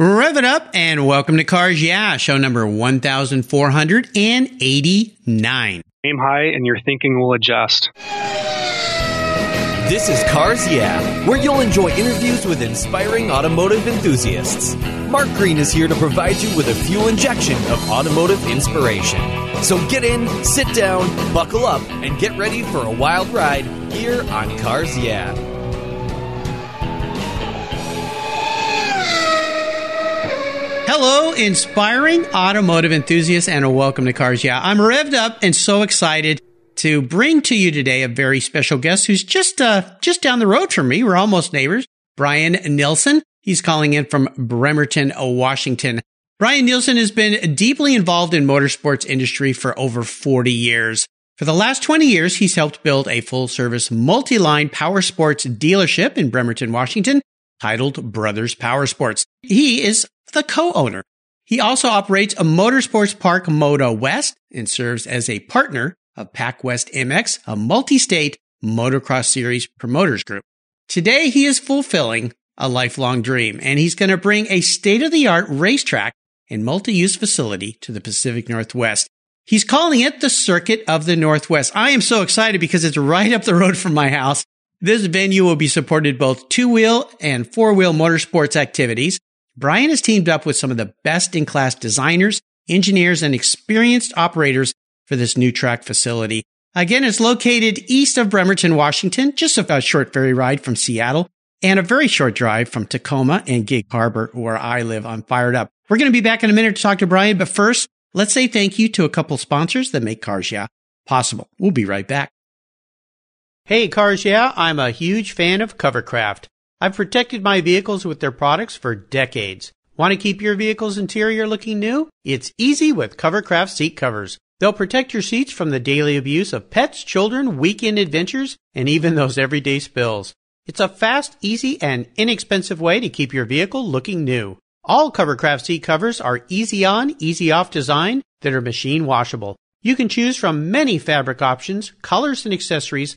Rev it up and welcome to Cars Yeah, show number 1489. Aim high and your thinking will adjust. This is Cars Yeah, where you'll enjoy interviews with inspiring automotive enthusiasts. Mark Green is here to provide you with a fuel injection of automotive inspiration. So get in, sit down, buckle up, and get ready for a wild ride here on Cars Yeah. Hello, inspiring automotive enthusiasts, and welcome to Cars Yeah. I'm revved up and so excited to bring to you today a very special guest who's just uh just down the road from me. We're almost neighbors. Brian Nilsson. He's calling in from Bremerton, Washington. Brian Nilsson has been deeply involved in motorsports industry for over 40 years. For the last 20 years, he's helped build a full service multi-line power sports dealership in Bremerton, Washington titled Brothers Power Sports. He is the co-owner. He also operates a motorsports park Moto West and serves as a partner of Pac West MX, a multi-state motocross series promoters group. Today he is fulfilling a lifelong dream and he's going to bring a state-of-the-art racetrack and multi-use facility to the Pacific Northwest. He's calling it the Circuit of the Northwest. I am so excited because it's right up the road from my house. This venue will be supported both two-wheel and four-wheel motorsports activities. Brian has teamed up with some of the best in class designers, engineers, and experienced operators for this new track facility. Again, it's located east of Bremerton, Washington, just a short ferry ride from Seattle and a very short drive from Tacoma and Gig Harbor, where I live. I'm fired up. We're going to be back in a minute to talk to Brian, but first, let's say thank you to a couple sponsors that make Cars Yeah possible. We'll be right back. Hey, Cars Yeah, I'm a huge fan of Covercraft. I've protected my vehicles with their products for decades. Want to keep your vehicle's interior looking new? It's easy with Covercraft seat covers. They'll protect your seats from the daily abuse of pets, children, weekend adventures, and even those everyday spills. It's a fast, easy, and inexpensive way to keep your vehicle looking new. All Covercraft seat covers are easy on, easy off design that are machine washable. You can choose from many fabric options, colors, and accessories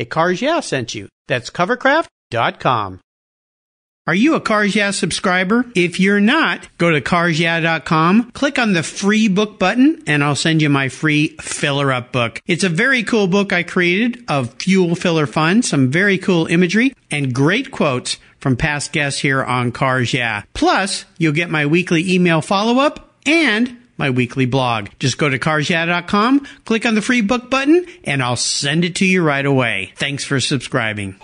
at Cars Yeah sent you. That's covercraft.com. Are you a Cars Yeah subscriber? If you're not, go to carsyeah.com, click on the free book button, and I'll send you my free filler up book. It's a very cool book I created of fuel filler fun, some very cool imagery, and great quotes from past guests here on Cars Yeah. Plus, you'll get my weekly email follow up and my weekly blog. Just go to carsyeah.com, click on the free book button, and I'll send it to you right away. Thanks for subscribing.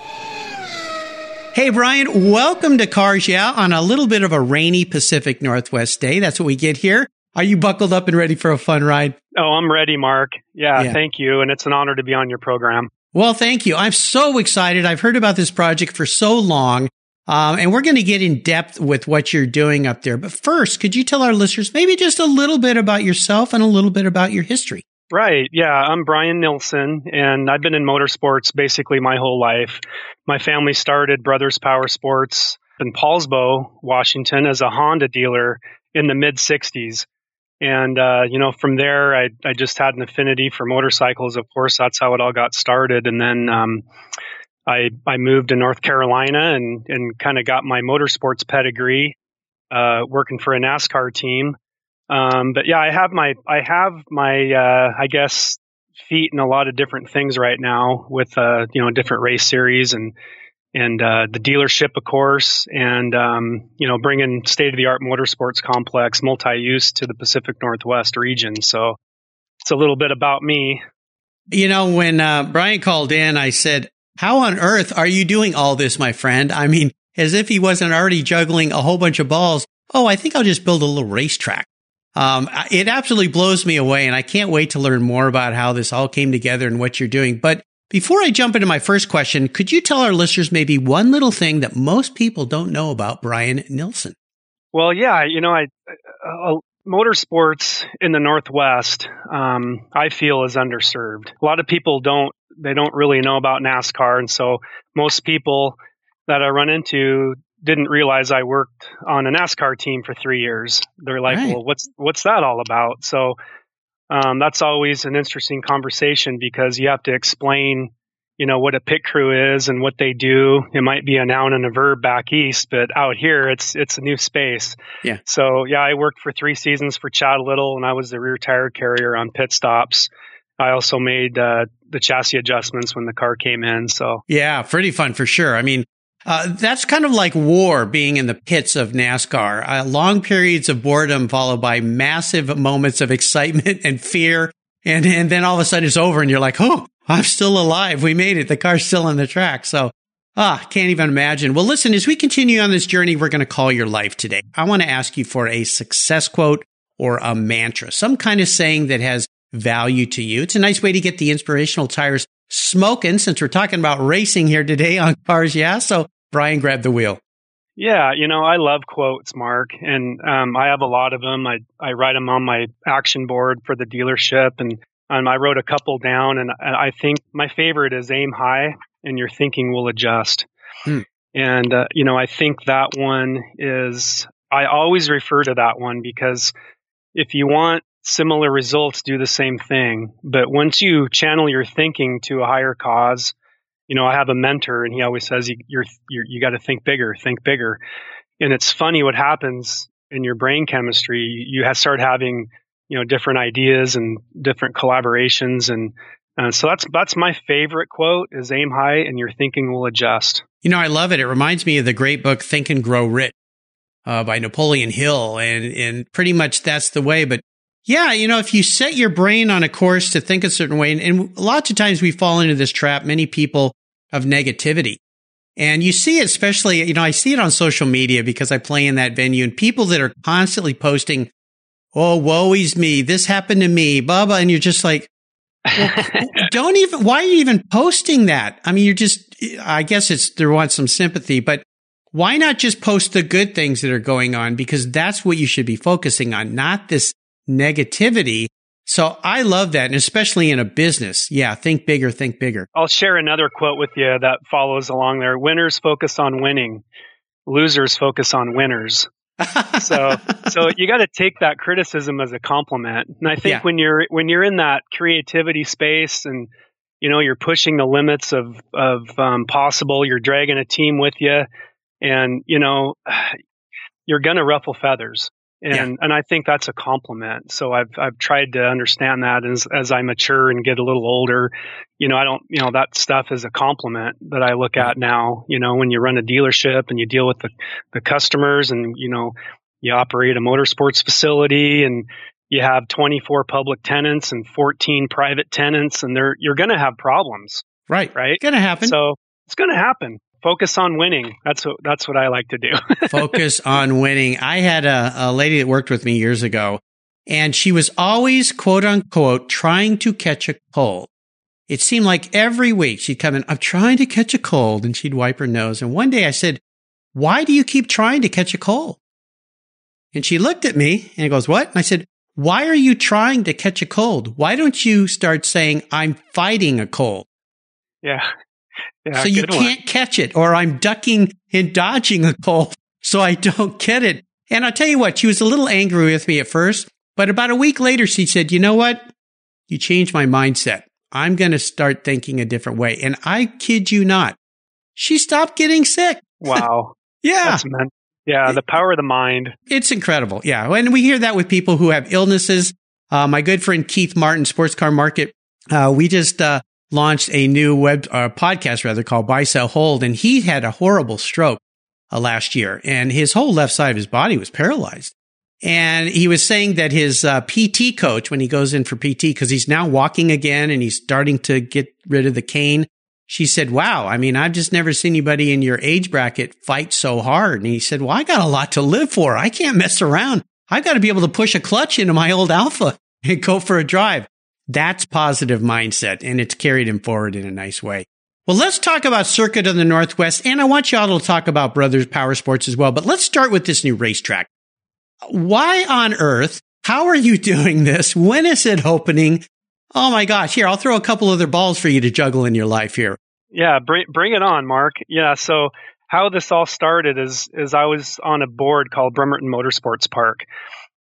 Hey, Brian, welcome to Cars Yeah on a little bit of a rainy Pacific Northwest day. That's what we get here. Are you buckled up and ready for a fun ride? Oh, I'm ready, Mark. Yeah, Yeah. thank you. And it's an honor to be on your program. Well, thank you. I'm so excited. I've heard about this project for so long. Um, and we're going to get in depth with what you're doing up there. But first, could you tell our listeners maybe just a little bit about yourself and a little bit about your history? Right. Yeah. I'm Brian Nilsson, and I've been in motorsports basically my whole life. My family started Brothers Power Sports in Poulsbo, Washington, as a Honda dealer in the mid 60s. And, uh, you know, from there, I, I just had an affinity for motorcycles. Of course, that's how it all got started. And then, um, I, I moved to North Carolina and, and kind of got my motorsports pedigree, uh, working for a NASCAR team. Um, but yeah, I have my, I have my, uh, I guess, feet in a lot of different things right now with, uh, you know, different race series and, and, uh, the dealership, of course, and, um, you know, bringing state of the art motorsports complex multi use to the Pacific Northwest region. So it's a little bit about me. You know, when uh, Brian called in, I said, How on earth are you doing all this, my friend? I mean, as if he wasn't already juggling a whole bunch of balls. Oh, I think I'll just build a little racetrack. Um, it absolutely blows me away, and I can't wait to learn more about how this all came together and what you're doing. But before I jump into my first question, could you tell our listeners maybe one little thing that most people don't know about Brian Nilsson? Well, yeah, you know, I uh, motorsports in the Northwest, um, I feel is underserved. A lot of people don't they don't really know about NASCAR, and so most people that I run into didn't realize I worked on a NASCAR team for three years. They're like, right. "Well, what's what's that all about?" So um, that's always an interesting conversation because you have to explain you know what a pit crew is and what they do. It might be a noun and a verb back east, but out here it's it's a new space. Yeah. So yeah, I worked for three seasons for Chad Little, and I was the rear tire carrier on pit stops. I also made uh, the chassis adjustments when the car came in. So yeah, pretty fun for sure. I mean. Uh, that's kind of like war being in the pits of NASCAR. Uh, long periods of boredom followed by massive moments of excitement and fear. And, and then all of a sudden it's over and you're like, oh, I'm still alive. We made it. The car's still on the track. So, ah, can't even imagine. Well, listen, as we continue on this journey, we're going to call your life today. I want to ask you for a success quote or a mantra, some kind of saying that has value to you. It's a nice way to get the inspirational tires smoking since we're talking about racing here today on Cars Yeah. So, Brian, grab the wheel. Yeah, you know, I love quotes, Mark, and um, I have a lot of them. I, I write them on my action board for the dealership, and um, I wrote a couple down, and I think my favorite is aim high, and your thinking will adjust. Hmm. And uh, you know, I think that one is. I always refer to that one because if you want similar results, do the same thing. But once you channel your thinking to a higher cause, you know, I have a mentor, and he always says, "You you're, you're, you got to think bigger, think bigger." And it's funny what happens in your brain chemistry. You start having you know different ideas and different collaborations and uh, so that's that's my favorite quote is aim high and your thinking will adjust you know i love it it reminds me of the great book think and grow rich uh, by napoleon hill and and pretty much that's the way but yeah you know if you set your brain on a course to think a certain way and, and lots of times we fall into this trap many people of negativity and you see it especially you know i see it on social media because i play in that venue and people that are constantly posting oh, woe is me. This happened to me, blah, blah. And you're just like, well, don't even, why are you even posting that? I mean, you're just, I guess it's, there wants some sympathy, but why not just post the good things that are going on? Because that's what you should be focusing on, not this negativity. So I love that. And especially in a business. Yeah. Think bigger, think bigger. I'll share another quote with you that follows along there. Winners focus on winning. Losers focus on winners so so you got to take that criticism as a compliment. And I think yeah. when you're when you're in that creativity space and you know you're pushing the limits of of um, possible, you're dragging a team with you, and you know you're gonna ruffle feathers and yeah. and I think that's a compliment. So I've I've tried to understand that as as I mature and get a little older. You know, I don't you know that stuff is a compliment that I look at now. You know, when you run a dealership and you deal with the the customers and you know you operate a motorsports facility and you have 24 public tenants and 14 private tenants and they're you're going to have problems. Right. Right. Going to happen. So it's going to happen focus on winning. That's what that's what I like to do. focus on winning. I had a, a lady that worked with me years ago, and she was always quote unquote trying to catch a cold. It seemed like every week she'd come in, I'm trying to catch a cold, and she'd wipe her nose. And one day I said, Why do you keep trying to catch a cold? And she looked at me and goes, What? And I said, Why are you trying to catch a cold? Why don't you start saying, I'm fighting a cold? Yeah. Yeah, so you can't one. catch it, or I'm ducking and dodging a cold so I don't get it. And I'll tell you what, she was a little angry with me at first, but about a week later, she said, you know what? You changed my mindset. I'm going to start thinking a different way. And I kid you not, she stopped getting sick. Wow. yeah. Yeah, the power of the mind. It's incredible. Yeah. And we hear that with people who have illnesses. Uh, my good friend Keith Martin, Sports Car Market, uh, we just uh, launched a new web uh, podcast rather called Buy Sell Hold, and he had a horrible stroke uh, last year, and his whole left side of his body was paralyzed. And he was saying that his uh, PT coach, when he goes in for PT, because he's now walking again and he's starting to get rid of the cane, she said, Wow, I mean, I've just never seen anybody in your age bracket fight so hard. And he said, Well, I got a lot to live for. I can't mess around. I've got to be able to push a clutch into my old Alfa and go for a drive. That's positive mindset and it's carried him forward in a nice way. Well, let's talk about Circuit of the Northwest. And I want y'all to talk about Brothers Power Sports as well. But let's start with this new racetrack. why on earth? How are you doing this? When is it opening? Oh my gosh. Here, I'll throw a couple other balls for you to juggle in your life here. Yeah, bring, bring it on, Mark. Yeah. So how this all started is, is I was on a board called Bremerton Motorsports Park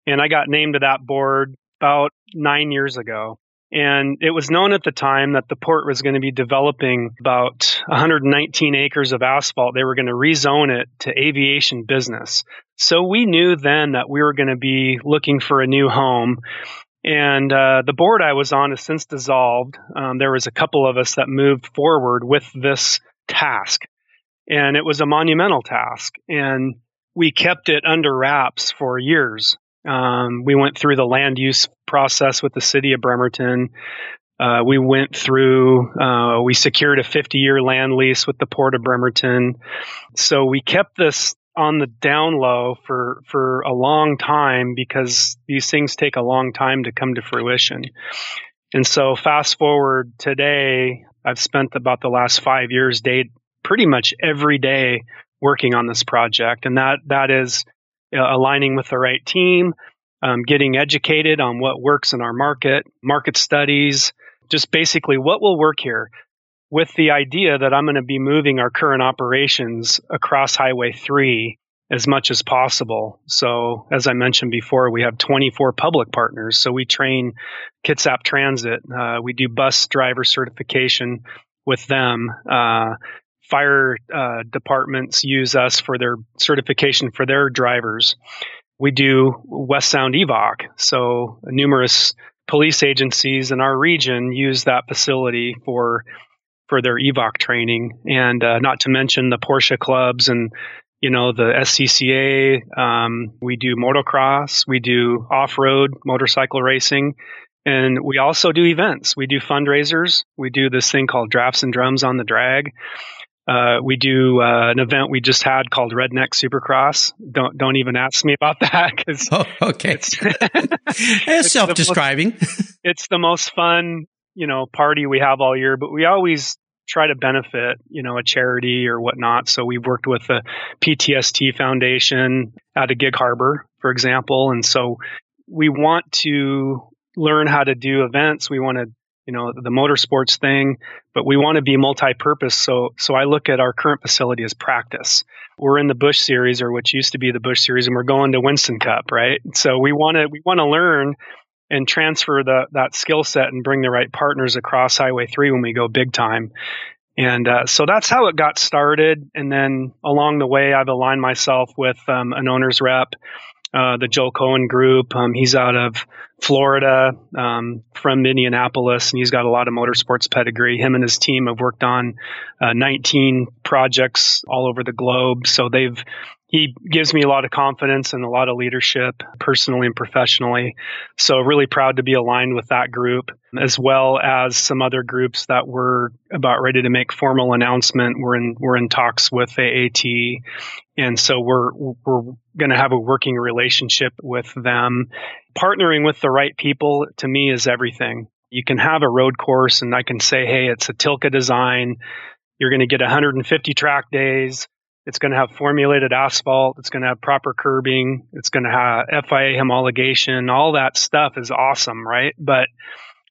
and I got named to that board about nine years ago. And it was known at the time that the port was going to be developing about 119 acres of asphalt. They were going to rezone it to aviation business. So we knew then that we were going to be looking for a new home. And uh, the board I was on has since dissolved. Um, there was a couple of us that moved forward with this task, and it was a monumental task. And we kept it under wraps for years. Um, we went through the land use process with the city of Bremerton. Uh, we went through, uh, we secured a 50 year land lease with the Port of Bremerton. So we kept this on the down low for, for a long time because these things take a long time to come to fruition. And so fast forward today, I've spent about the last five years day, pretty much every day working on this project. And that, that is uh, aligning with the right team, um, getting educated on what works in our market, market studies, just basically what will work here with the idea that I'm going to be moving our current operations across Highway 3 as much as possible. So, as I mentioned before, we have 24 public partners. So, we train Kitsap Transit. Uh, we do bus driver certification with them. Uh, fire uh, departments use us for their certification for their drivers. We do West Sound EVOC. So numerous police agencies in our region use that facility for for their EVOC training, and uh, not to mention the Porsche clubs and you know the SCCA. Um, we do motocross, we do off road motorcycle racing, and we also do events. We do fundraisers. We do this thing called Drafts and Drums on the Drag. Uh, we do uh, an event we just had called Redneck Supercross. Don't don't even ask me about that because oh, okay, it's, it's self-describing. Most, it's the most fun you know party we have all year, but we always try to benefit you know a charity or whatnot. So we've worked with the PTSD Foundation out of Gig Harbor, for example, and so we want to learn how to do events. We want to you know, the motorsports thing, but we want to be multi-purpose. So, so I look at our current facility as practice. We're in the Busch series or which used to be the Busch series and we're going to Winston Cup, right? So we want to, we want to learn and transfer the, that skill set and bring the right partners across Highway 3 when we go big time. And uh, so that's how it got started. And then along the way, I've aligned myself with um, an owner's rep uh, the Joe Cohen Group. Um, he's out of Florida, um, from Indianapolis, and he's got a lot of motorsports pedigree. Him and his team have worked on uh, 19 projects all over the globe. So they've he gives me a lot of confidence and a lot of leadership personally and professionally. So really proud to be aligned with that group as well as some other groups that we're about ready to make formal announcement. We're in we're in talks with AAT and so we're we're going to have a working relationship with them. Partnering with the right people to me is everything. You can have a road course and I can say, "Hey, it's a Tilke design. You're going to get 150 track days." It's going to have formulated asphalt. It's going to have proper curbing. It's going to have FIA homologation. All that stuff is awesome, right? But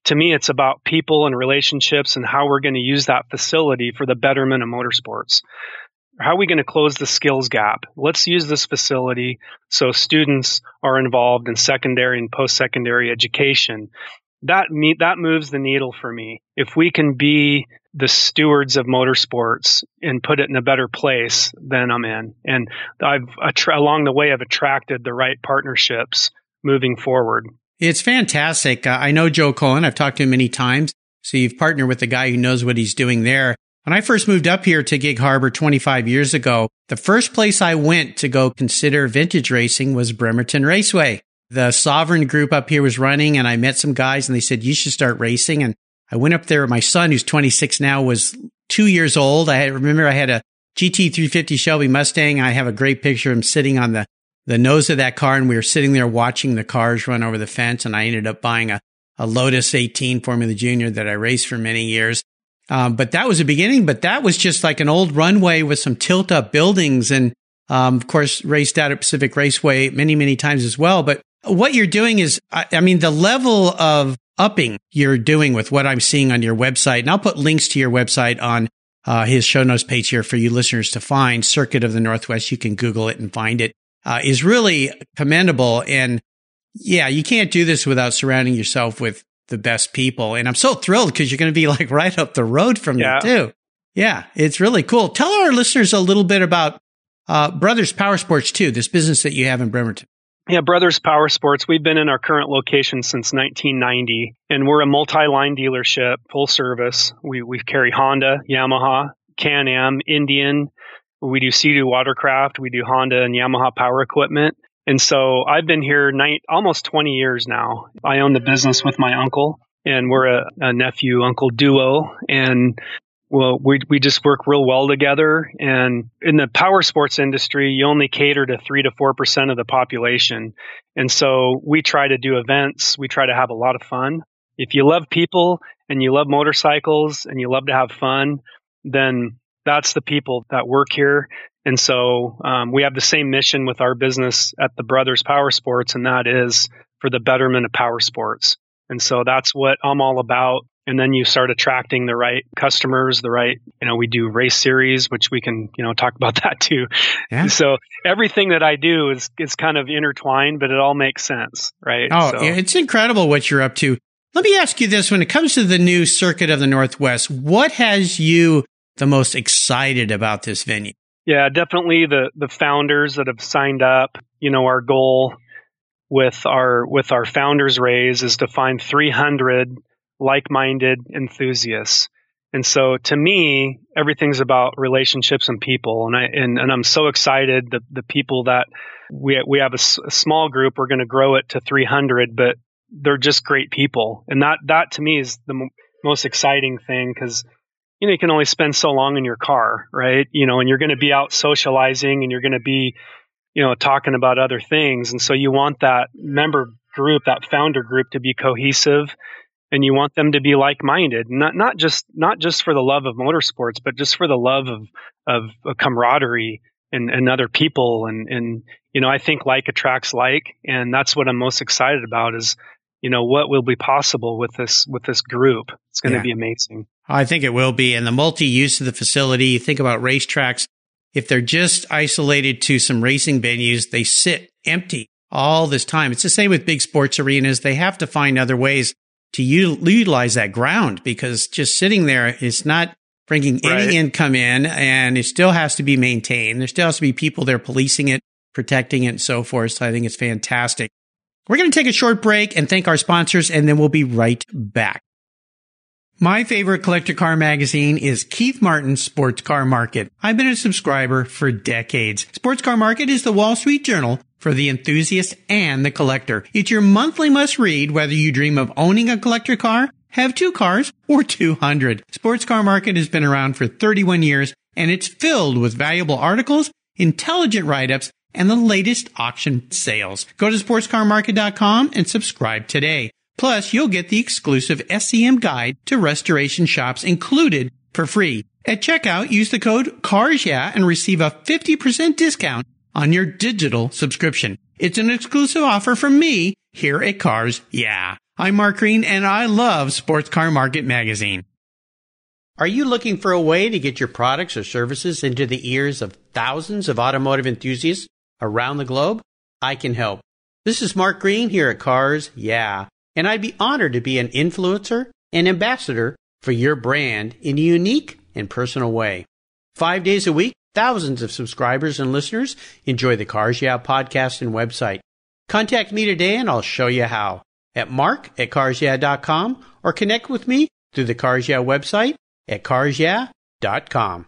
to me, it's about people and relationships and how we're going to use that facility for the betterment of motorsports. How are we going to close the skills gap? Let's use this facility so students are involved in secondary and post secondary education. That me, that moves the needle for me. If we can be the stewards of motorsports and put it in a better place, then I'm in. And I've attra- along the way, I've attracted the right partnerships moving forward. It's fantastic. Uh, I know Joe Cohen. I've talked to him many times. So you've partnered with a guy who knows what he's doing there. When I first moved up here to Gig Harbor 25 years ago, the first place I went to go consider vintage racing was Bremerton Raceway. The SOVREN group up here was running and I met some guys and they said, you should start racing. And I went up there. My son, who's 26 now, was two years old. I remember I had a GT 350 Shelby Mustang. I have a great picture of him sitting on the, the nose of that car. And we were sitting there watching the cars run over the fence. And I ended up buying a, a Lotus 18 Formula Junior that I raced for many years. Um, but that was the beginning. But that was just like an old runway with some tilt up buildings. And Um, of course, raced out at Pacific Raceway many, many times as well. But what you're doing is, I, I mean, the level of upping you're doing with what I'm seeing on your website, and I'll put links to your website on uh, his show notes page here for you listeners to find Circuit of the Northwest. You can Google it and find it. Uh, is really commendable. And yeah, you can't do this without surrounding yourself with the best people. And I'm so thrilled because you're going to be like right up the road from yeah. me too. Yeah, it's really cool. Tell our listeners a little bit about uh, Brothers Power Sports too, this business that you have in Bremerton. Yeah, Brothers Power Sports. We've been in our current location since 1990, and we're a multi-line dealership, full service. We we carry Honda, Yamaha, Can-Am, Indian. We do Sea-Doo watercraft. We do Honda and Yamaha power equipment. And so I've been here almost 20 years now. I own the business with my uncle, and we're a, a nephew uncle duo. And well, we we just work real well together. And in the power sports industry, you only cater to three to four percent of the population. And so we try to do events. We try to have a lot of fun. If you love people and you love motorcycles and you love to have fun, then that's the people that work here. And so um, we have the same mission with our business at the Brothers Power Sports, and that is for the betterment of power sports. And so that's what I'm all about and then you start attracting the right customers the right you know we do race series which we can you know talk about that too yeah. so everything that i do is is kind of intertwined but it all makes sense right oh so. it's incredible what you're up to let me ask you this when it comes to the new circuit of the northwest what has you the most excited about this venue yeah definitely the the founders that have signed up you know our goal with our with our founders raise is to find 300 like-minded enthusiasts. And so to me, everything's about relationships and people. And I, and, and I'm so excited the, the people that we, we have a, small group, we're going to grow it to 300, but they're just great people. And that, that to me is the m- most exciting thing because, you know, you can only spend so long in your car, right? You know, and you're going to be out socializing and you're going to be, you know, talking about other things. And so you want that member group, that founder group to be cohesive and you want them to be like-minded not not just not just for the love of motorsports but just for the love of of, of camaraderie and, and other people and and you know I think like attracts like and that's what I'm most excited about is you know what will be possible with this with this group it's going yeah. to be amazing I think it will be and the multi-use of the facility you think about racetracks if they're just isolated to some racing venues they sit empty all this time it's the same with big sports arenas they have to find other ways to utilize that ground because just sitting there is not bringing right. any income in and it still has to be maintained. There still has to be people there policing it, protecting it and so forth. So I think it's fantastic. We're going to take a short break and thank our sponsors and then we'll be right back. My favorite collector car magazine is Keith Martin's Sports Car Market. I've been a subscriber for decades. Sports Car Market is the Wall Street Journal for the enthusiast and the collector. It's your monthly must read whether you dream of owning a collector car, have two cars, or 200. Sports Car Market has been around for 31 years and it's filled with valuable articles, intelligent write-ups, and the latest auction sales. Go to sportscarmarket.com and subscribe today. Plus, you'll get the exclusive SCM guide to restoration shops included for free. At checkout, use the code CARSYEAH and receive a 50% discount on your digital subscription. It's an exclusive offer from me here at Cars Yeah. I'm Mark Green and I love Sports Car Market Magazine. Are you looking for a way to get your products or services into the ears of thousands of automotive enthusiasts around the globe? I can help. This is Mark Green here at Cars Yeah, and I'd be honored to be an influencer and ambassador for your brand in a unique and personal way. Five days a week, Thousands of subscribers and listeners enjoy the Cars Yeah podcast and website. Contact me today and I'll show you how at mark at or connect with me through the Cars Yeah website at carsyeah.com.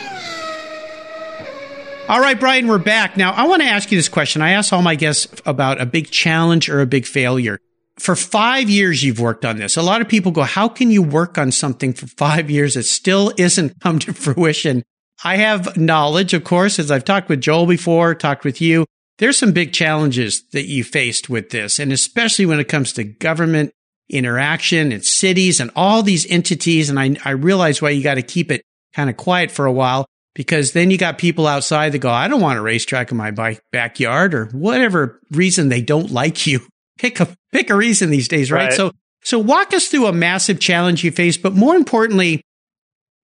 All right, Brian, we're back. Now, I want to ask you this question. I ask all my guests about a big challenge or a big failure. For five years, you've worked on this. A lot of people go, how can you work on something for five years that still isn't come to fruition? I have knowledge, of course, as I've talked with Joel before, talked with you. There's some big challenges that you faced with this, and especially when it comes to government interaction and cities and all these entities. And I, I realize why you got to keep it kind of quiet for a while because then you got people outside that go, I don't want a racetrack in my bike backyard or whatever reason they don't like you. Pick a, pick a reason these days, right? right? So, so walk us through a massive challenge you faced, but more importantly,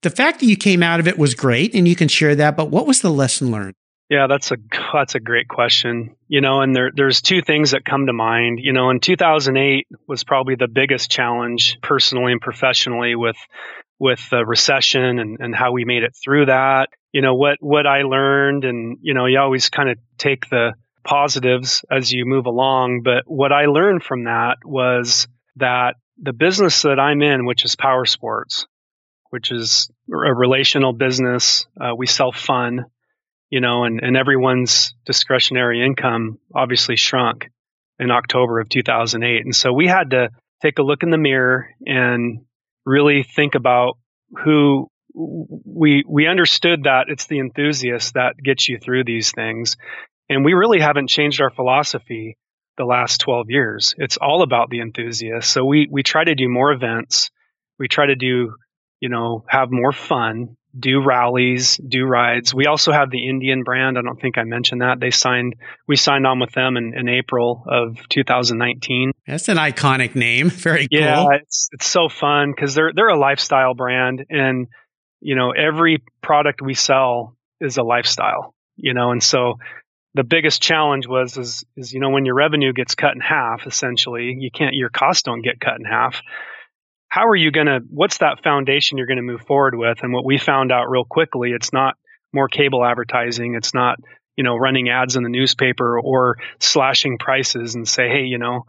the fact that you came out of it was great and you can share that, but what was the lesson learned? Yeah, that's a that's a great question. You know, and there there's two things that come to mind. You know, in 2008 was probably the biggest challenge personally and professionally with with the recession and, and how we made it through that. You know, what, what I learned and, you know, you always kind of take the positives as you move along. But what I learned from that was that the business that I'm in, which is power sports, which is a relational business, uh, we sell fun, you know, and, and everyone's discretionary income obviously shrunk in October of 2008. And so we had to take a look in the mirror and really think about who we we understood that it's the enthusiast that gets you through these things. And we really haven't changed our philosophy the last 12 years. It's all about the enthusiast. So we we try to do more events. We try to do you know have more fun do rallies, do rides. We also have the Indian brand. I don't think I mentioned that. They signed, we signed on with them in, in April of 2019. That's an iconic name. Very cool. Yeah, it's, it's so fun because they're, they're a lifestyle brand and, you know, every product we sell is a lifestyle, you know, and so the biggest challenge was, is, is, you know, when your revenue gets cut in half, essentially, you can't, your costs don't get cut in half how are you going to, what's that foundation you're going to move forward with? And what we found out real quickly, it's not more cable advertising. It's not, you know, running ads in the newspaper or slashing prices and say, hey, you know,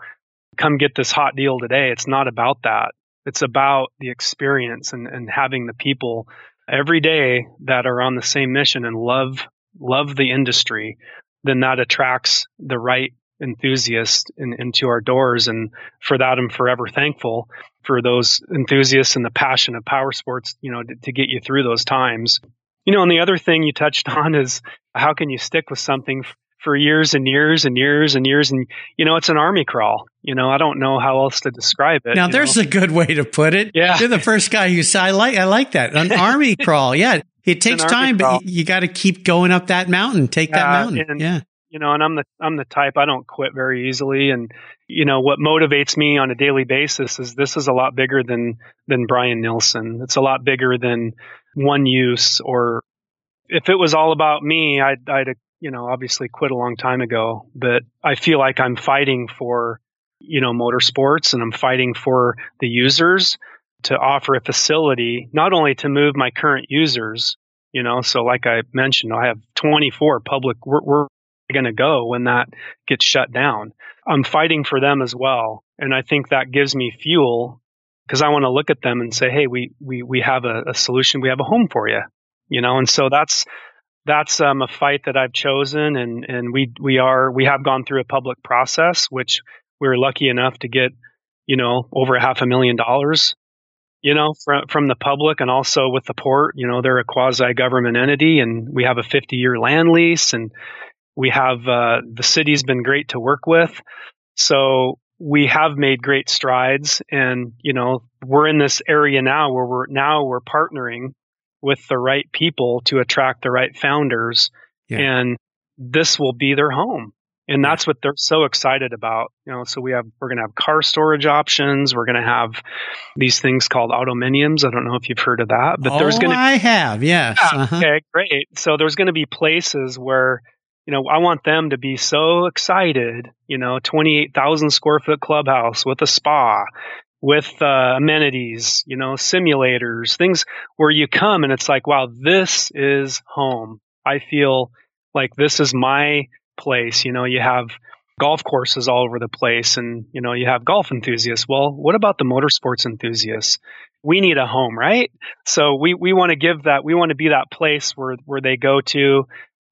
come get this hot deal today. It's not about that. It's about the experience and, and having the people every day that are on the same mission and love love the industry, then that attracts the right enthusiasts in, into our doors. And for that, I'm forever thankful for those enthusiasts and the passion of power sports, you know, to, to get you through those times. You know, and the other thing you touched on is how can you stick with something for years and years and years and years? And you know it's an army crawl. You know i don't know how else to describe it now there's know? a good way to put it. Yeah. You're the first guy who said i like i like that. An army crawl. Yeah. It takes time crawl. but you, got to keep going up that mountain take that mountain. yeah you know, and I'm the I'm the type I don't quit very easily and you know what motivates me on a daily basis is this is a lot bigger than than Brian Nilsson. It's a lot bigger than one use or if it was all about me, I'd I'd you know, obviously quit a long time ago, but I feel like I'm fighting for you know motorsports and I'm fighting for the users to offer a facility not only to move my current users you know so like i mentioned i have 24 public we're, we're going to go when that gets shut down? I'm fighting for them as well. And I think that gives me fuel because I want to look at them and say, Hey, we, we, we have a, a, solution. We have a home for you, you know? And so that's, that's um, a fight that I've chosen. And, and we, we are, we have gone through a public process, which we are lucky enough to get, you know, over a half a million dollars you know, from from the public and also with the port. You know, they're a quasi government entity, and we have a 50 year land lease, and we have uh, the city's been great to work with. So we have made great strides, and you know, we're in this area now where we're now we're partnering with the right people to attract the right founders, yeah. and this will be their home. And that's what they're so excited about you know. So we have we're going to have car storage options. We're going to have these things called autominiums i don't know if you've heard of that but oh, there's going to i have. Yes. Yeah, uh-huh. okay great. So there's going to be places where you know i want them to be so excited you know 28000 square foot clubhouse with a spa with uh, amenities you know simulators things where you come and it's like wow this is home i feel like this is my place. You know, you have golf courses all over the place and, you know, you have golf enthusiasts. Well, what about the motorsports enthusiasts? We need a home, right? So we, we want to give that, we want to be that place where, where they go to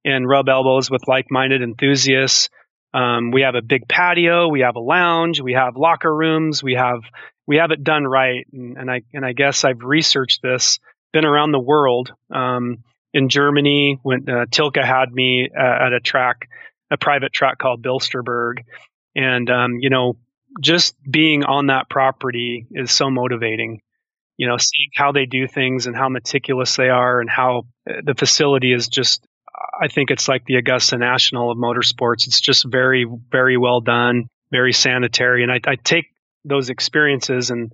and rub elbows with like-minded enthusiasts. Um, we have a big patio, we have a lounge, we have locker rooms, we have, we have it done right. And, and I, and I guess I've researched this, been around the world. Um, in Germany, when uh, Tilke had me uh, at a track a private track called Bilster Berg. And, um, you know, just being on that property is so motivating. You know, seeing how they do things and how meticulous they are and how uh, the facility is just, I think it's like the Augusta National of Motorsports. It's just very, very well done, very sanitary. And I, I take those experiences and,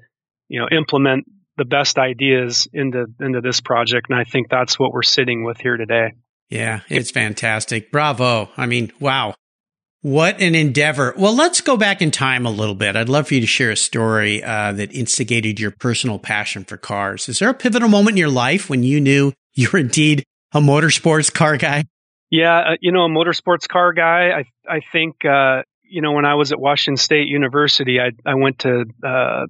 you know, implement the best ideas into, into this project. And I think that's what we're sitting with here today. Yeah, it's fantastic. Bravo. I mean, wow. What an endeavor. Well, let's go back in time a little bit. I'd love for you to share a story uh, that instigated your personal passion for cars. Is there a pivotal moment in your life when you knew you were indeed a motorsports car guy? Yeah, uh, you know, a motorsports car guy. I I think uh, you know when I was at Washington State University, I I went to uh,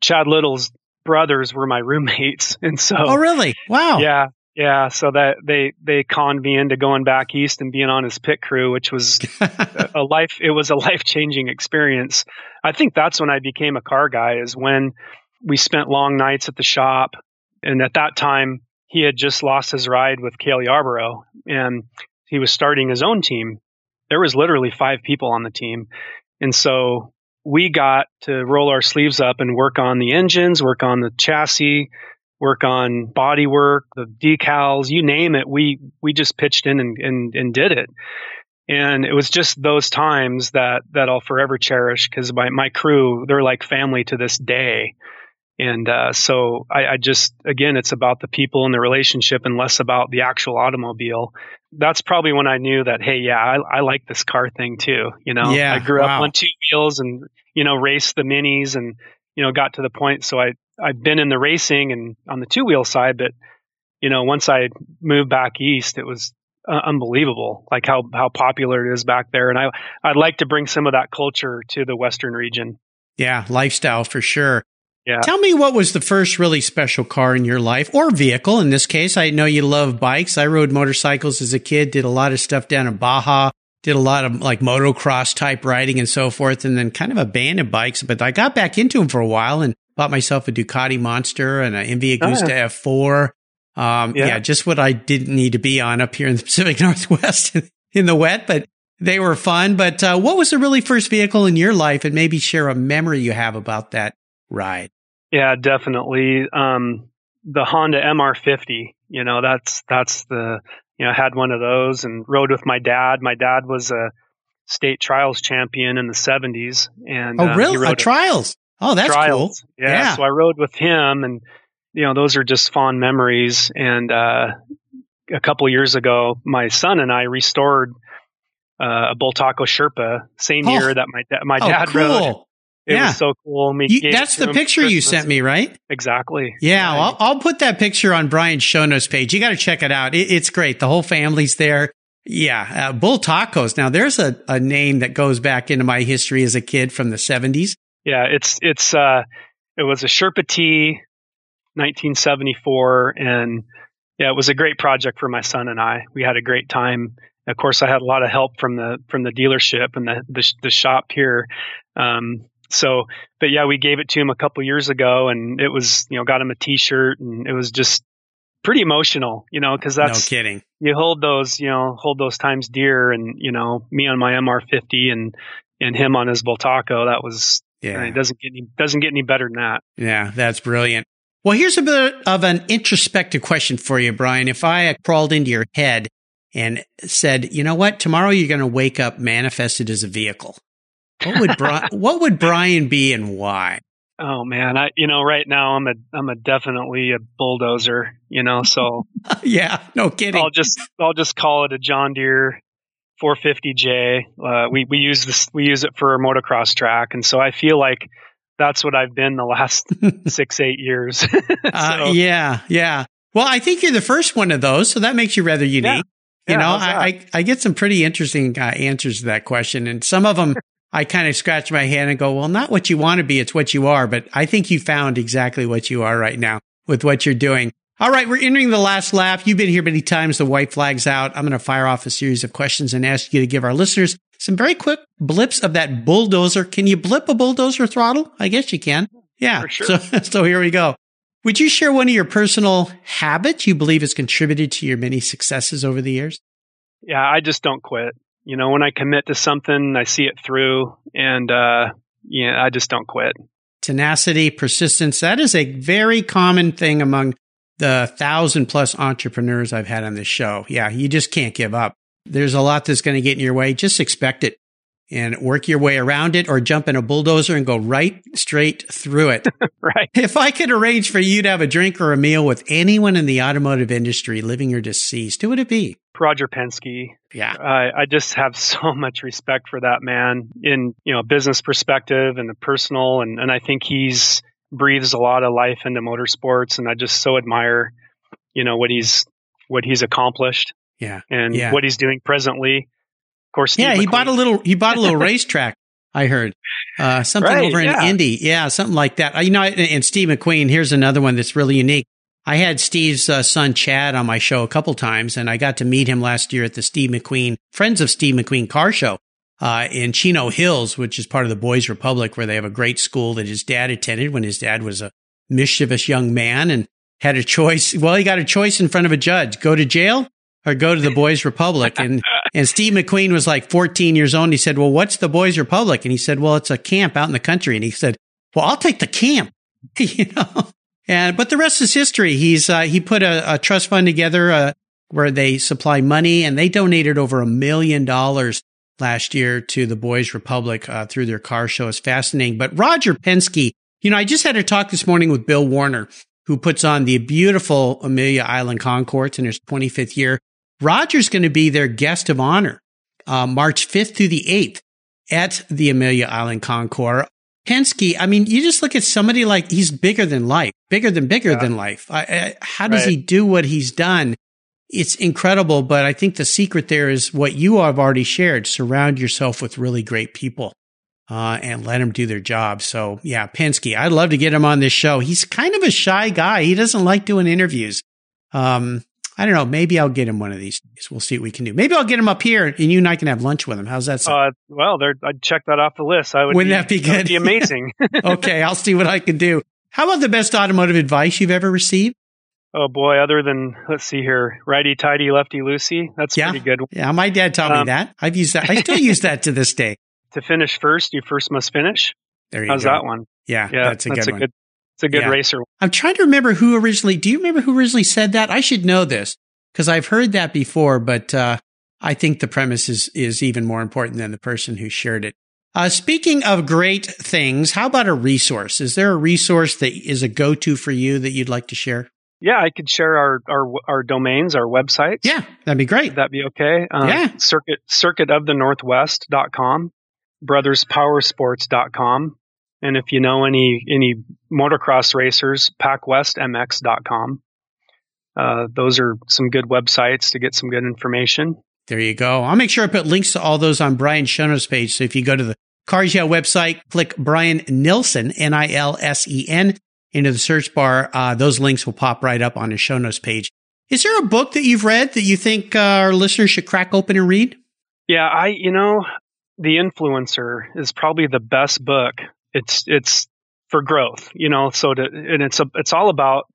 Chad Little's brothers were my roommates, and so. Oh, really? Wow. Yeah, yeah, so that they they conned me into going back east and being on his pit crew, which was a life. It was a life changing experience. I think that's when I became a car guy. Is when we spent long nights at the shop, and at that time he had just lost his ride with Cale Yarborough, and he was starting his own team. There was literally five people on the team, and so we got to roll our sleeves up and work on the engines, work on the chassis, work on body work, the decals, you name it. We, we just pitched in and, and, and did it. And it was just those times that, that I'll forever cherish because my, my crew, they're like family to this day. And uh, so I, I, just, again, it's about the people and the relationship and less about the actual automobile. That's probably when I knew that, hey, yeah, I, I like this car thing too. You know, yeah, I grew wow. up on two wheels and, you know, raced the minis and, you know, got to the point. So I, I've been in the racing and on the two wheel side, but you know, once I moved back east, it was uh, unbelievable, like how how popular it is back there. And I I'd like to bring some of that culture to the western region. Yeah, lifestyle for sure. Yeah. Tell me what was the first really special car in your life or vehicle in this case. I know you love bikes. I rode motorcycles as a kid, did a lot of stuff down in Baja, did a lot of like motocross type riding and so forth, and then kind of abandoned bikes. But I got back into them for a while and bought myself a Ducati Monster and an MV Agusta oh, F4. Um, yeah. yeah. just what I didn't need to be on up here in the Pacific Northwest in the wet, but they were fun. But uh, what was the really first vehicle in your life, and maybe share a memory you have about that ride? Yeah, definitely. Um, the Honda MR50. You know, that's that's the you know I had one of those and rode with my dad. My dad was a state trials champion in the 70s, and oh, really? Uh, trials? Oh, that's trials. cool. Yeah, yeah. So I rode with him and, you know, those are just fond memories. And, uh, a couple years ago, my son and I restored, uh, a Bultaco Sherpa, same oh. year that my, da- my oh, dad cool. rode. It yeah. was so cool. You, that's the picture you sent me, right? Exactly. Yeah, I'll, I'll, put that picture on Brian's show notes page. You got to check it out. It, it's great. The whole family's there. Yeah, uh, Bultacos. Now, there's a, a name that goes back into my history as a kid from the 70s. Yeah, it's it's uh, it was a Sherpa T, 1974, and yeah, it was a great project for my son and I. We had a great time. Of course, I had a lot of help from the from the dealership and the the, the shop here. Um, so, but yeah, we gave it to him a couple years ago, and it was you know got him a T-shirt, and it was just pretty emotional, you know, because that's no kidding. You hold those, you know, hold those times dear, and you know, me on my MR50 and and him on his Bultaco, that was yeah, it doesn't get any doesn't get any better than that. Yeah, that's brilliant. Well, here's a bit of an introspective question for you, Brian. If I crawled into your head and said, you know what, tomorrow you're going to wake up manifested as a vehicle, what would Brian, what would Brian be and why? Oh man, I you know right now I'm a I'm a definitely a bulldozer, you know, so yeah, no kidding. I'll just I'll just call it a John Deere 450J. Uh, we we use this we use it for a motocross track, and so I feel like that's what I've been the last six eight years. so, uh, yeah, yeah. Well, I think you're the first one of those, so that makes you rather unique. Yeah. You yeah, know, I, I, I get some pretty interesting uh, answers to that question, and some of them I kind of scratch my head and go, well, not what you want to be. It's what you are. But I think you found exactly what you are right now with what you're doing. All right. We're entering the last lap. You've been here many times. The white flag's out. I'm going to fire off a series of questions and ask you to give our listeners some very quick blips of that bulldozer. Can you blip a bulldozer throttle? I guess you can. Yeah. Sure. So, so here we go. Would you share one of your personal habits you believe has contributed to your many successes over the years? Yeah, I just don't quit you know, when I commit to something, I see it through and, uh, yeah, I just don't quit. Tenacity, persistence. That is a very common thing among the thousand plus entrepreneurs I've had on this show. Yeah. You just can't give up. There's a lot that's going to get in your way. Just expect it and work your way around it or jump in a bulldozer and go right straight through it. right. If I could arrange for you to have a drink or a meal with anyone in the automotive industry, living or deceased, who would it be? Roger Penske. Yeah. I, I just have so much respect for that man in, you know, business perspective and the personal. And, and I think he's breathes a lot of life into motorsports. And I just so admire, you know, what he's, what he's accomplished. Yeah. And yeah. what he's doing presently Of course, Steve yeah, McQueen. he bought a little. He bought a little racetrack. I heard uh, something right, over in yeah. Indy. Yeah, something like that. Uh, you know, and Steve McQueen. Here's another one that's really unique. I had Steve's uh, son Chad on my show a couple times, and I got to meet him last year at the Steve McQueen Friends of Steve McQueen Car Show uh, in Chino Hills, which is part of the Boys Republic, where they have a great school that his dad attended when his dad was a mischievous young man and had a choice. Well, he got a choice in front of a judge: go to jail or go to the Boys Republic. And and Steve McQueen was like 14 years old. And he said, "Well, what's the Boys Republic?" And he said, "Well, it's a camp out in the country." And he said, "Well, I'll take the camp." you know. And but the rest is history. He's uh, he put a, a, trust fund together uh, where they supply money, and they donated over a million dollars last year to the Boys Republic uh, through their car show. It's fascinating. But Roger Penske, you know, I just had a talk this morning with Bill Warner, who puts on the beautiful Amelia Island Concours in his 25th year. Roger's going to be their guest of honor, uh, March 5th through the 8th at the Amelia Island Concours. Penske, I mean, you just look at somebody like he's bigger than life, bigger than bigger yeah. than life. I, I, how does right. he do what he's done? It's incredible, but I think the secret there is what you have already shared. Surround yourself with really great people. Uh, and let them do their job. So yeah, Penske, I'd love to get him on this show. He's kind of a shy guy. He doesn't like doing interviews. Um, I don't know. Maybe I'll get him one of these days. We'll see what we can do. Maybe I'll get him up here and you and I can have lunch with him. How's that sound? Uh, well, I'd check that off the list. I would Wouldn't be, that be good? be amazing. okay. I'll see what I can do. How about the best automotive advice you've ever received? Oh boy, other than let's see here, righty tighty, lefty loosey. That's yeah. pretty good. Yeah, my dad taught um, me that. I've used that. I still use that to this day. To finish first, you first must finish. There you go. How's go. that one? Yeah, yeah, that's a that's good a one. good. It's a good Yeah. racer. I'm trying to remember who originally. Do you remember who originally said that? I should know this because I've heard that before, but uh, I think the premise is is even more important than the person who shared it. Uh, speaking of great things, how about a resource? Is there a resource that is a go to for you that you'd like to share? Yeah, I could share our our our domains, our websites. Yeah, that'd be great. That'd that be okay? Uh, Yeah. Circuit circuitofthenorthwest.com, brotherspowersports.com, and if you know any any motocross racers, pacwestmx.com. Uh, those are some good websites to get some good information. There you go. I'll make sure I put links to all those on Brian show notes page. So if you go to the Cars Yeah website, click Brian Nilsen, N-I-L-S-E-N, into the search bar, uh, those links will pop right up on his show notes page. Is there a book that you've read that you think uh, our listeners should crack open and read? Yeah, I you know, The Influencer is probably the best book it's it's for growth, you know. So to and it's a, it's all about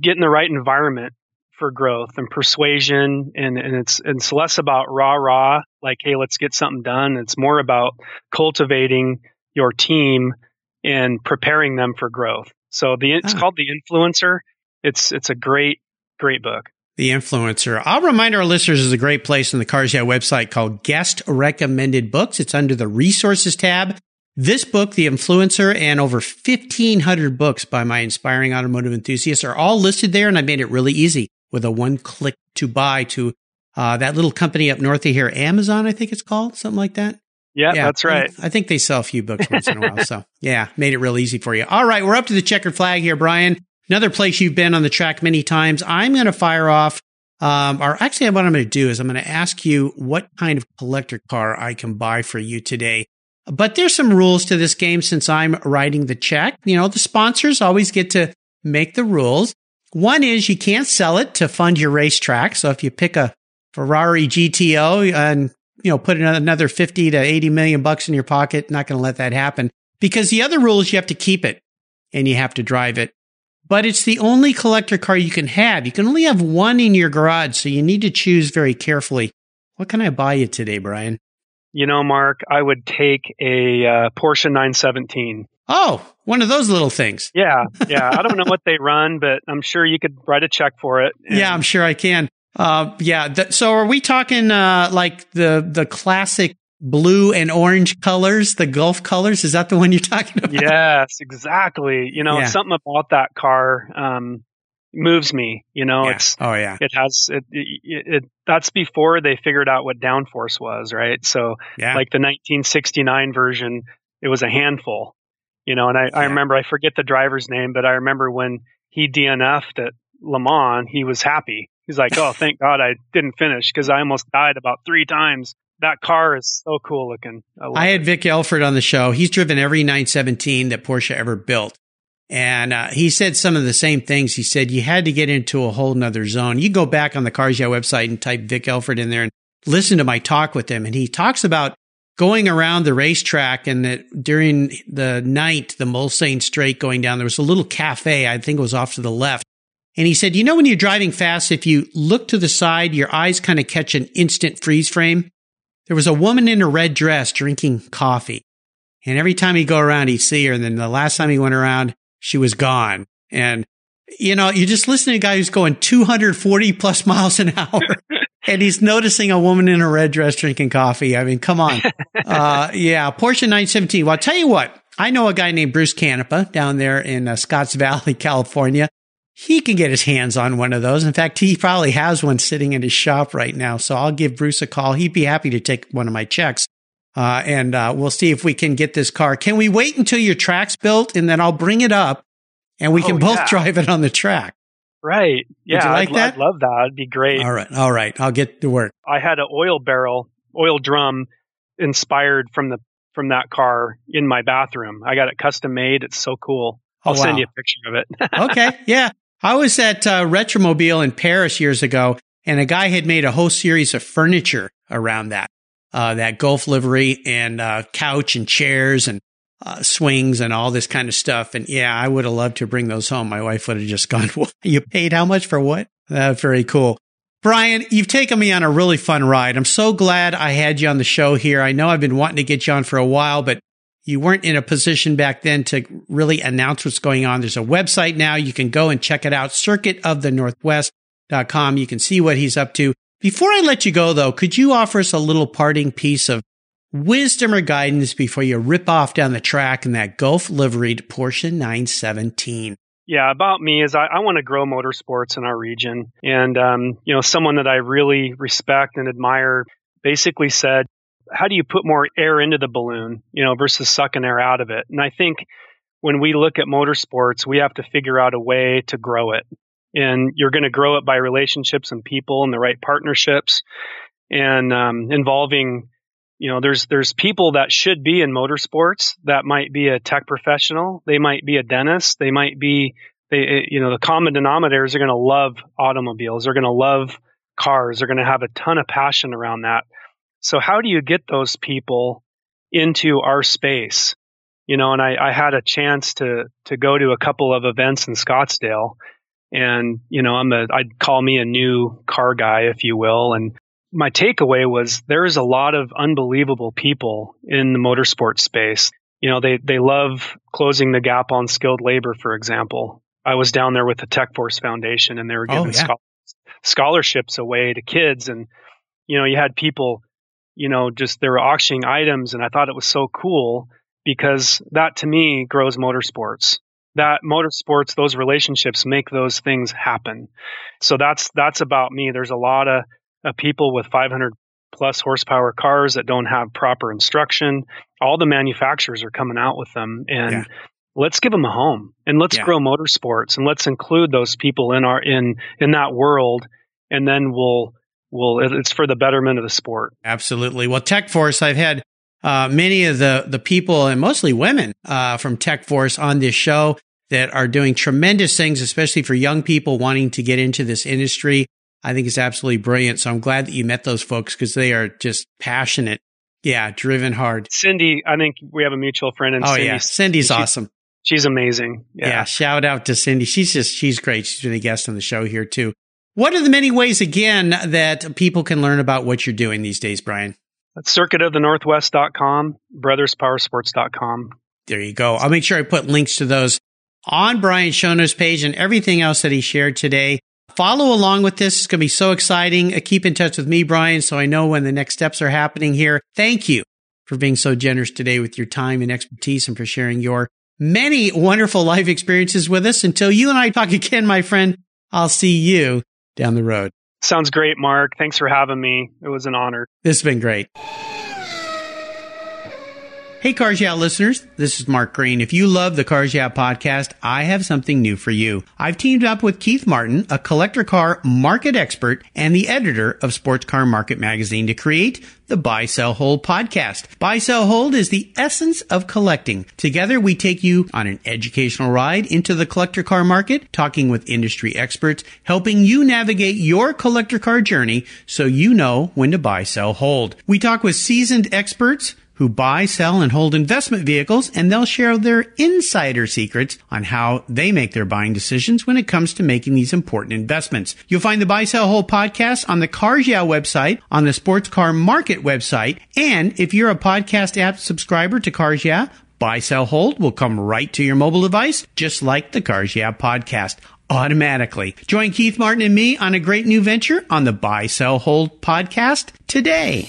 getting the right environment for growth and persuasion, and and it's it's less about rah rah like hey let's get something done. It's more about cultivating your team and preparing them for growth. So the it's ah. called the influencer. It's it's a great great book. The influencer. I'll remind our listeners there's a great place on the Cars Yeah website called Guest Recommended Books. It's under the resources tab. This book, The Influencer, and over 1500 books by my inspiring automotive enthusiasts are all listed there. And I made it really easy with a one click to buy to uh, that little company up north of here, Amazon, I think it's called, something like that. Yeah, yeah, that's right. I, I, think they sell a few books once in a while. So yeah, made it real easy for you. All right. We're up to the checkered flag here, Brian. Another place you've been on the track many times. I'm going to fire off, um, or actually what I'm going to do is I'm going to ask you what kind of collector car I can buy for you today. But there's some rules to this game since I'm writing the check. You know, the sponsors always get to make the rules. One is you can't sell it to fund your racetrack. So if you pick a Ferrari GTO and you know, put another 50 to 80 million bucks in your pocket. Not going to let that happen because the other rule is you have to keep it and you have to drive it. But it's the only collector car you can have. You can only have one in your garage. So you need to choose very carefully. What can I buy you today, Brian? You know, Mark, I would take a uh, Porsche 917. Oh, one of those little things. Yeah, yeah. I don't know what they run, but I'm sure you could write a check for it. yeah, I'm sure I can. Uh, yeah. Th- so are we talking, uh, like the, the classic blue and orange colors, the Gulf colors? Is that the one you're talking about? Yes, exactly. You know, yeah. something about that car, um, moves me, you know, yeah. it's, oh yeah, it has, it, it, it, that's before they figured out what downforce was, right? So yeah. like the 1969 version, it was a handful, you know, and I, I remember, I forget the driver's name, but I remember when he DNF'd at Le Mans, he was happy He's like, oh, thank God I didn't finish because I almost died about three times. That car is so cool looking. I, I had it. Vic Elford on the show. He's driven every 917 that Porsche ever built. And uh, he said some of the same things. He said you had to get into a whole nother zone. You go back on the Cars Yeah website and type Vic Elford in there and listen to my talk with him. And he talks about going around the racetrack and that during the night, the Mulsanne Straight going down, there was a little cafe. I think it was off to the left and he said, you know, when you're driving fast, if you look to the side, your eyes kind of catch an instant freeze frame. There was a woman in a red dress drinking coffee. And every time he'd go around, he'd see her. And then the last time he went around, she was gone. And, you know, you just listen to a guy who's going 240 plus miles an hour and he's noticing a woman in a red dress drinking coffee. I mean, come on. Uh, yeah, Porsche 917. Well, I'll tell you what, I know a guy named Bruce Canepa down there in uh, Scotts Valley, California he can get his hands on one of those. In fact, he probably has one sitting in his shop right now. So I'll give Bruce a call. He'd be happy to take one of my checks. Uh, and uh, we'll see if we can get this car. Can we wait until your track's built and then I'll bring it up and we can oh, both yeah. drive it on the track? Right. Yeah. like I'd, that? I'd love that. It'd be great. All right. All right. I'll get to work. I had an oil barrel, oil drum inspired from the from that car in my bathroom. I got it custom made. It's so cool. I'll oh, wow. send you a picture of it. okay. Yeah. I was at uh, Retromobile in Paris years ago, and a guy had made a whole series of furniture around that, uh, that Gulf livery and uh, couch and chairs and uh, swings and all this kind of stuff. And yeah, I would have loved to bring those home. My wife would have just gone, "You paid how much for what?" That's very cool. Brian, you've taken me on a really fun ride. I'm so glad I had you on the show here. I know I've been wanting to get you on for a while, but you weren't in a position back then to really announce what's going on. There's a website now. You can go and check it out, circuitofthenorthwest.com. You can see what he's up to. Before I let you go, though, could you offer us a little parting piece of wisdom or guidance before you rip off down the track in that Gulf liveried Porsche 917? Yeah, about me is I, I want to grow motorsports in our region. And, um, you know, someone that I really respect and admire basically said, how do you put more air into the balloon, you know, versus sucking air out of it? And I think when we look at motorsports, we have to figure out a way to grow it. And you're going to grow it by relationships and people and the right partnerships and um, involving, you know, there's there's people that should be in motorsports that might be a tech professional, they might be a dentist, they might be, they, you know, the common denominators are going to love automobiles, they're going to love cars, they're going to have a ton of passion around that. So how do you get those people into our space? you know, and I, I had a chance to to go to a couple of events in Scottsdale, and you know, I'm a I'd call me a new car guy, if you will, and my takeaway was there is a lot of unbelievable people in the motorsport space. You know, they they love closing the gap on skilled labor, for example. I was down there with the Tech Force Foundation, and they were oh, giving oh, yeah. scholarships away to kids, and you know, you had people, you know, just they were auctioning items, and I thought it was so cool because that to me grows motorsports. That motorsports, those relationships make those things happen. So that's that's about me. There's a lot of, of people with 500 plus horsepower cars that don't have proper instruction. All the manufacturers are coming out with them, and yeah. let's give them a home and let's yeah. grow motorsports and let's include those people in our in in that world, and then we'll we'll it's for the betterment of the sport. Absolutely. Well, Tech Force, I've had uh, many of the the people and mostly women uh, from Tech Force on this show that are doing tremendous things, especially for young people wanting to get into this industry. I think it's absolutely brilliant. So I'm glad that you met those folks because they are just passionate. Yeah, driven hard. Cindy, I think we have a mutual friend. And oh Cindy, yeah, Cindy's she, awesome. She's amazing. Yeah. yeah, shout out to Cindy. She's just she's great. She's been a guest on the show here too. What are the many ways again that people can learn about what you're doing these days, Brian? circuitofthenorthwest.com, brotherspowersports.com. There you go. I'll make sure I put links to those on Brian's show notes page and everything else that he shared today. Follow along with this. It's going to be so exciting. Uh, keep in touch with me, Brian, so I know when the next steps are happening here. Thank you for being so generous today with your time and expertise and for sharing your many wonderful life experiences with us. Until you and I talk again, my friend, I'll see you down the road. Sounds great, Mark. Thanks for having me. It was an honor. This has been great. Hey, Cars Yeah listeners, this is Mark Green. If you love the Cars Yeah podcast, I have something new for you. I've teamed up with Keith Martin, a collector car market expert and the editor of Sports Car Market magazine to create the Buy, Sell, Hold podcast. Buy, Sell, Hold is the essence of collecting. Together, we take you on an educational ride into the collector car market, talking with industry experts, helping you navigate your collector car journey so you know when to buy, sell, hold. We talk with seasoned experts, who buy, sell, and hold investment vehicles, and they'll share their insider secrets on how they make their buying decisions when it comes to making these important investments. You'll find the Buy, Sell, Hold podcast on the Cars Yeah website, on the Sports Car Market website, and if you're a podcast app subscriber to Cars Yeah, Buy, Sell, Hold will come right to your mobile device, just like the Cars Yeah podcast automatically. Join Keith Martin and me on a great new venture on the Buy, Sell, Hold podcast today.